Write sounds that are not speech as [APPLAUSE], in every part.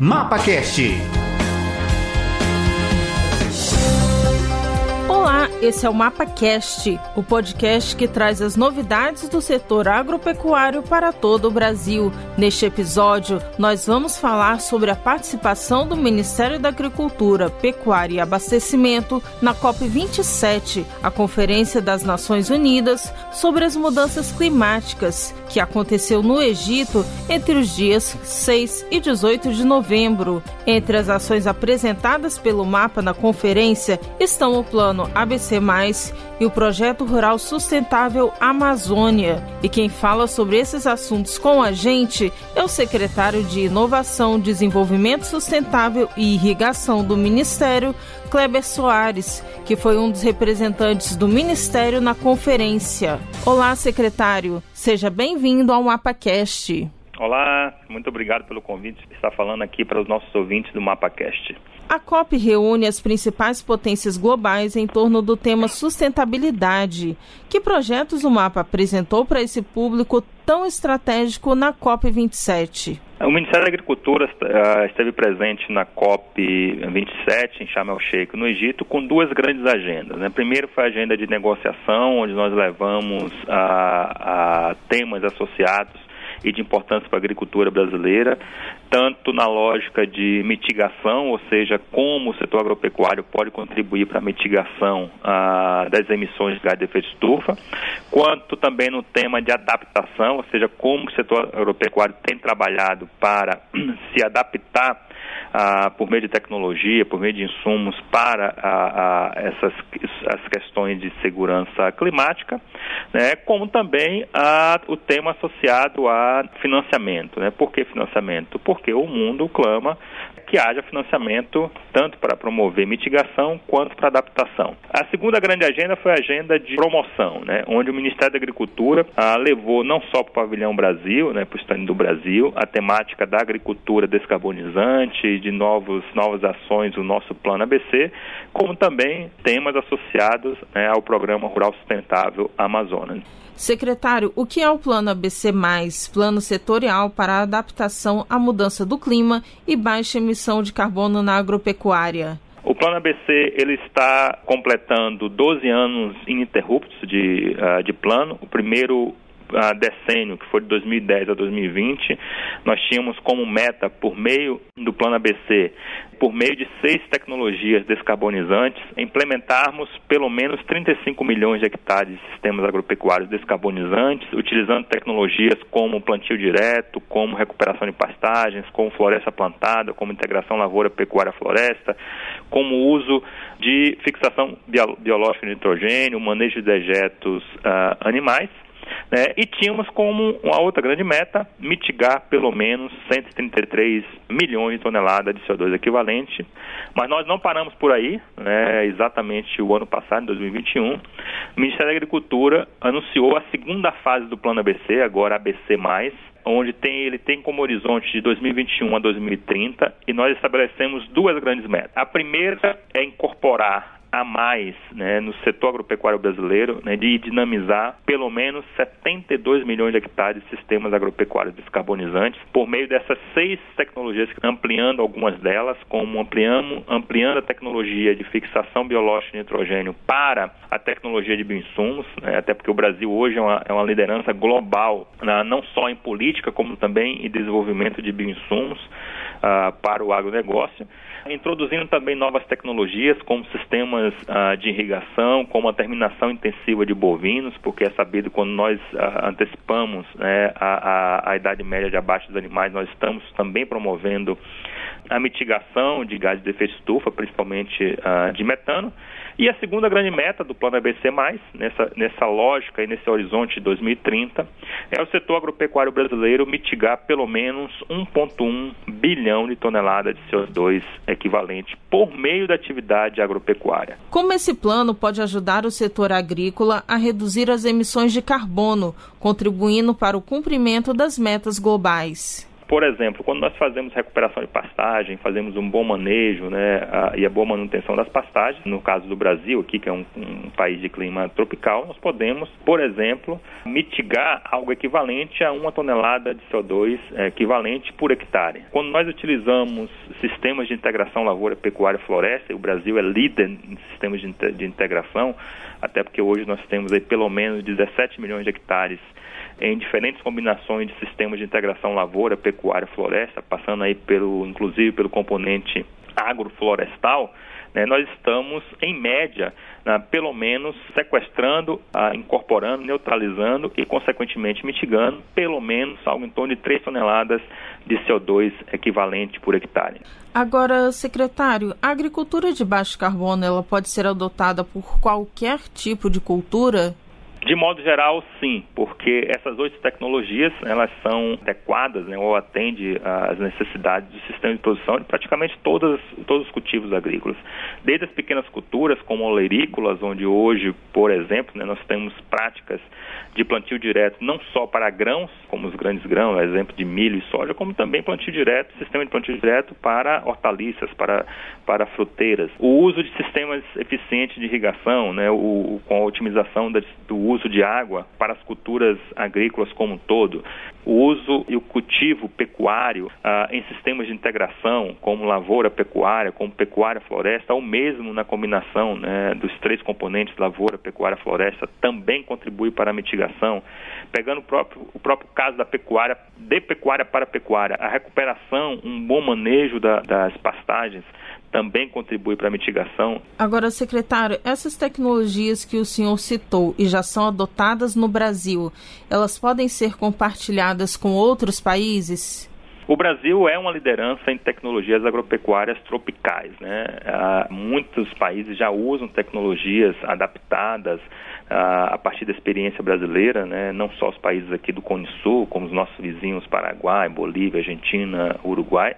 MapaCast. Olá, esse é o MapaCast, o podcast que traz as novidades do setor agropecuário para todo o Brasil. Neste episódio, nós vamos falar sobre a participação do Ministério da Agricultura, Pecuária e Abastecimento na COP27, a Conferência das Nações Unidas sobre as Mudanças Climáticas, que aconteceu no Egito entre os dias 6 e 18 de novembro. Entre as ações apresentadas pelo mapa na conferência estão o plano ABC e o projeto rural sustentável Amazônia. E quem fala sobre esses assuntos com a gente é o secretário de Inovação, Desenvolvimento Sustentável e Irrigação do Ministério, Kleber Soares, que foi um dos representantes do Ministério na conferência. Olá, secretário. Seja bem-vindo ao MapaCast. Olá, muito obrigado pelo convite de estar falando aqui para os nossos ouvintes do MapaCast. A COP reúne as principais potências globais em torno do tema sustentabilidade. Que projetos o mapa apresentou para esse público tão estratégico na COP 27? O Ministério da Agricultura uh, esteve presente na COP 27 em Sharm el-Sheikh, no Egito, com duas grandes agendas. Né? Primeiro foi a agenda de negociação, onde nós levamos a, a temas associados e de importância para a agricultura brasileira, tanto na lógica de mitigação, ou seja, como o setor agropecuário pode contribuir para a mitigação ah, das emissões de gás de efeito estufa, quanto também no tema de adaptação, ou seja, como o setor agropecuário tem trabalhado para [CLEARS THROAT] se adaptar ah, por meio de tecnologia, por meio de insumos para ah, ah, essas as questões de segurança climática, né, como também ah, o tema associado financiamento. Né? Por que financiamento? Porque o mundo clama que haja financiamento tanto para promover mitigação quanto para adaptação. A segunda grande agenda foi a agenda de promoção, né, onde o Ministério da Agricultura ah, levou não só para o pavilhão Brasil, né, para o stand do Brasil, a temática da agricultura descarbonizante, de novos, novas ações, o nosso plano ABC, como também temas associados né, ao Programa Rural Sustentável Amazonas. Secretário, o que é o Plano ABC, plano setorial para a adaptação à mudança do clima e baixa emissão de carbono na agropecuária? O Plano ABC ele está completando 12 anos ininterruptos de, uh, de plano. O primeiro uh, decênio, que foi de 2010 a 2020, nós tínhamos como meta, por meio do Plano ABC, por meio de seis tecnologias descarbonizantes, implementarmos pelo menos 35 milhões de hectares de sistemas agropecuários descarbonizantes, utilizando tecnologias como plantio direto, como recuperação de pastagens, como floresta plantada, como integração lavoura-pecuária-floresta, como uso de fixação biológica de nitrogênio, manejo de dejetos uh, animais né? E tínhamos como uma outra grande meta mitigar pelo menos 133 milhões de toneladas de CO2 equivalente. Mas nós não paramos por aí, né? exatamente o ano passado, em 2021. O Ministério da Agricultura anunciou a segunda fase do plano ABC, agora ABC, onde tem, ele tem como horizonte de 2021 a 2030 e nós estabelecemos duas grandes metas. A primeira é incorporar a mais né, no setor agropecuário brasileiro né, de dinamizar pelo menos 72 milhões de hectares de sistemas agropecuários descarbonizantes. Por meio dessas seis tecnologias, ampliando algumas delas, como ampliando, ampliando a tecnologia de fixação biológica de nitrogênio para a tecnologia de bioinsumos, né, até porque o Brasil hoje é uma, é uma liderança global, não só em política, como também em desenvolvimento de bioinsumos uh, para o agronegócio. Introduzindo também novas tecnologias, como sistemas uh, de irrigação, como a terminação intensiva de bovinos, porque é sabido quando nós uh, antecipamos né, a, a, a, idade média de abate dos animais, nós estamos também promovendo a mitigação de gases de efeito estufa, principalmente uh, de metano. E a segunda grande meta do Plano ABC+, nessa, nessa lógica e nesse horizonte de 2030, é o setor agropecuário brasileiro mitigar pelo menos 1,1 bilhão de toneladas de CO2 equivalente por meio da atividade agropecuária. Como esse plano pode ajudar o setor agrícola a reduzir as emissões de carbono, contribuindo para o cumprimento das metas globais? Por exemplo, quando nós fazemos recuperação de pastagem, fazemos um bom manejo né, a, e a boa manutenção das pastagens, no caso do Brasil, aqui que é um, um país de clima tropical, nós podemos, por exemplo, mitigar algo equivalente a uma tonelada de CO2 é, equivalente por hectare. Quando nós utilizamos sistemas de integração lavoura-pecuária-floresta, e o Brasil é líder em sistemas de, de integração, até porque hoje nós temos aí pelo menos 17 milhões de hectares em diferentes combinações de sistemas de integração lavoura, pecuária, floresta, passando aí pelo, inclusive pelo componente agroflorestal, né, nós estamos, em média, né, pelo menos sequestrando, ah, incorporando, neutralizando e, consequentemente, mitigando pelo menos algo em torno de 3 toneladas de CO2 equivalente por hectare. Agora, secretário, a agricultura de baixo carbono ela pode ser adotada por qualquer tipo de cultura? De modo geral, sim, porque essas oito tecnologias elas são adequadas né, ou atendem às necessidades do sistema de produção de praticamente todas, todos os cultivos agrícolas. Desde as pequenas culturas, como olerícolas, onde hoje, por exemplo, né, nós temos práticas de plantio direto não só para grãos, como os grandes grãos, exemplo de milho e soja, como também plantio direto, sistema de plantio direto para hortaliças, para, para fruteiras. O uso de sistemas eficientes de irrigação, né, o, com a otimização do uso de água para as culturas agrícolas como um todo, o uso e o cultivo pecuário ah, em sistemas de integração, como lavoura pecuária, como pecuária floresta, ou mesmo na combinação né, dos três componentes lavoura, pecuária, floresta, também contribui para a mitigação. Pegando o próprio, o próprio caso da pecuária, de pecuária para pecuária, a recuperação, um bom manejo da, das pastagens, também contribui para a mitigação. Agora, secretário, essas tecnologias que o senhor citou e já são adotadas no Brasil, elas podem ser compartilhadas com outros países? O Brasil é uma liderança em tecnologias agropecuárias tropicais. Né? Ah, muitos países já usam tecnologias adaptadas a partir da experiência brasileira, né? não só os países aqui do Cone Sul, como os nossos vizinhos Paraguai, Bolívia, Argentina, Uruguai,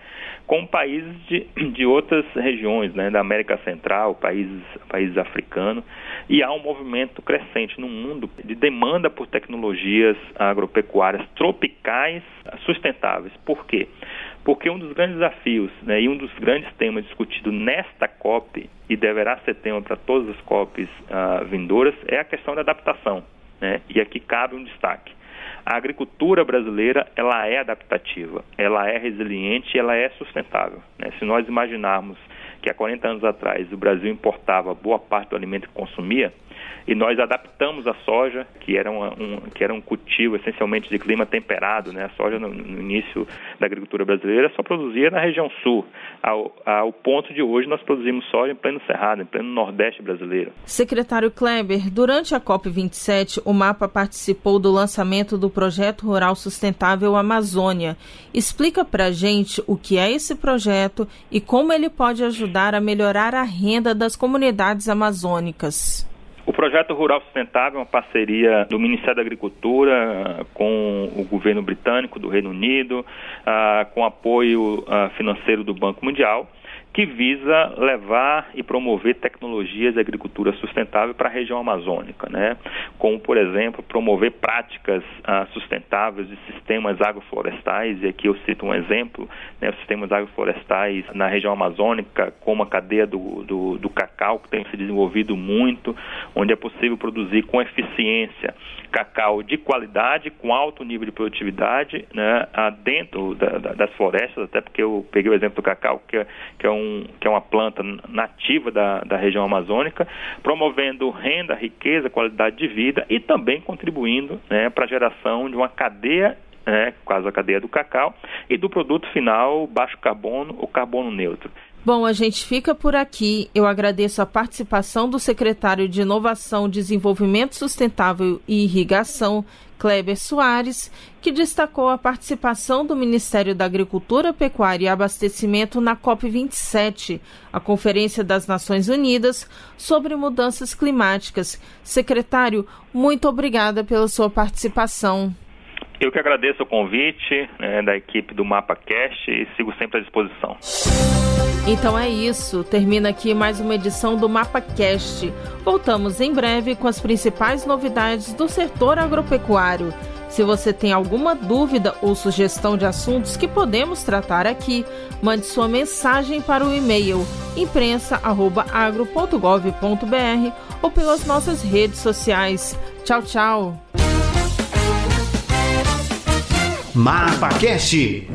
como países de, [CLEARS THROAT] de outras regiões, né? da América Central, países, países africanos. E há um movimento crescente no mundo de demanda por tecnologias agropecuárias tropicais sustentáveis. Por quê? Porque um dos grandes desafios né, e um dos grandes temas discutidos nesta COP, e deverá ser tema para todas as COPs uh, vindouras, é a questão da adaptação. Né? E aqui cabe um destaque. A agricultura brasileira ela é adaptativa, ela é resiliente ela é sustentável. Né? Se nós imaginarmos que há 40 anos atrás o Brasil importava boa parte do alimento que consumia, e nós adaptamos a soja, que era, uma, um, que era um cultivo essencialmente de clima temperado, né? a soja no, no início da agricultura brasileira só produzia na região sul, ao, ao ponto de hoje nós produzimos soja em pleno cerrado, em pleno nordeste brasileiro. Secretário Kleber, durante a COP27, o MAPA participou do lançamento do Projeto Rural Sustentável Amazônia. Explica para gente o que é esse projeto e como ele pode ajudar a melhorar a renda das comunidades amazônicas. O projeto Rural Sustentável é uma parceria do Ministério da Agricultura ah, com o governo britânico do Reino Unido, ah, com apoio ah, financeiro do Banco Mundial que visa levar e promover tecnologias de agricultura sustentável para a região amazônica, né? como, por exemplo, promover práticas ah, sustentáveis de sistemas agroflorestais, e aqui eu cito um exemplo, né, os sistemas agroflorestais na região amazônica, como a cadeia do, do, do cacau, que tem se desenvolvido muito, onde é possível produzir com eficiência cacau de qualidade, com alto nível de produtividade, né, dentro da, da, das florestas, até porque eu peguei o exemplo do cacau, que é, que é, um, que é uma planta nativa da, da região amazônica, promovendo renda, riqueza, qualidade de vida e também contribuindo né, para a geração de uma cadeia né, quase a cadeia do cacau, e do produto final baixo carbono ou carbono neutro. Bom, a gente fica por aqui. Eu agradeço a participação do secretário de Inovação, Desenvolvimento Sustentável e Irrigação, Kleber Soares, que destacou a participação do Ministério da Agricultura, Pecuária e Abastecimento na COP27, a Conferência das Nações Unidas sobre Mudanças Climáticas. Secretário, muito obrigada pela sua participação. Eu que agradeço o convite né, da equipe do MapaCast e sigo sempre à disposição. Então é isso. Termina aqui mais uma edição do MapaCast. Voltamos em breve com as principais novidades do setor agropecuário. Se você tem alguma dúvida ou sugestão de assuntos que podemos tratar aqui, mande sua mensagem para o e-mail imprensa@agro.gov.br ou pelas nossas redes sociais. Tchau, tchau. MapaCast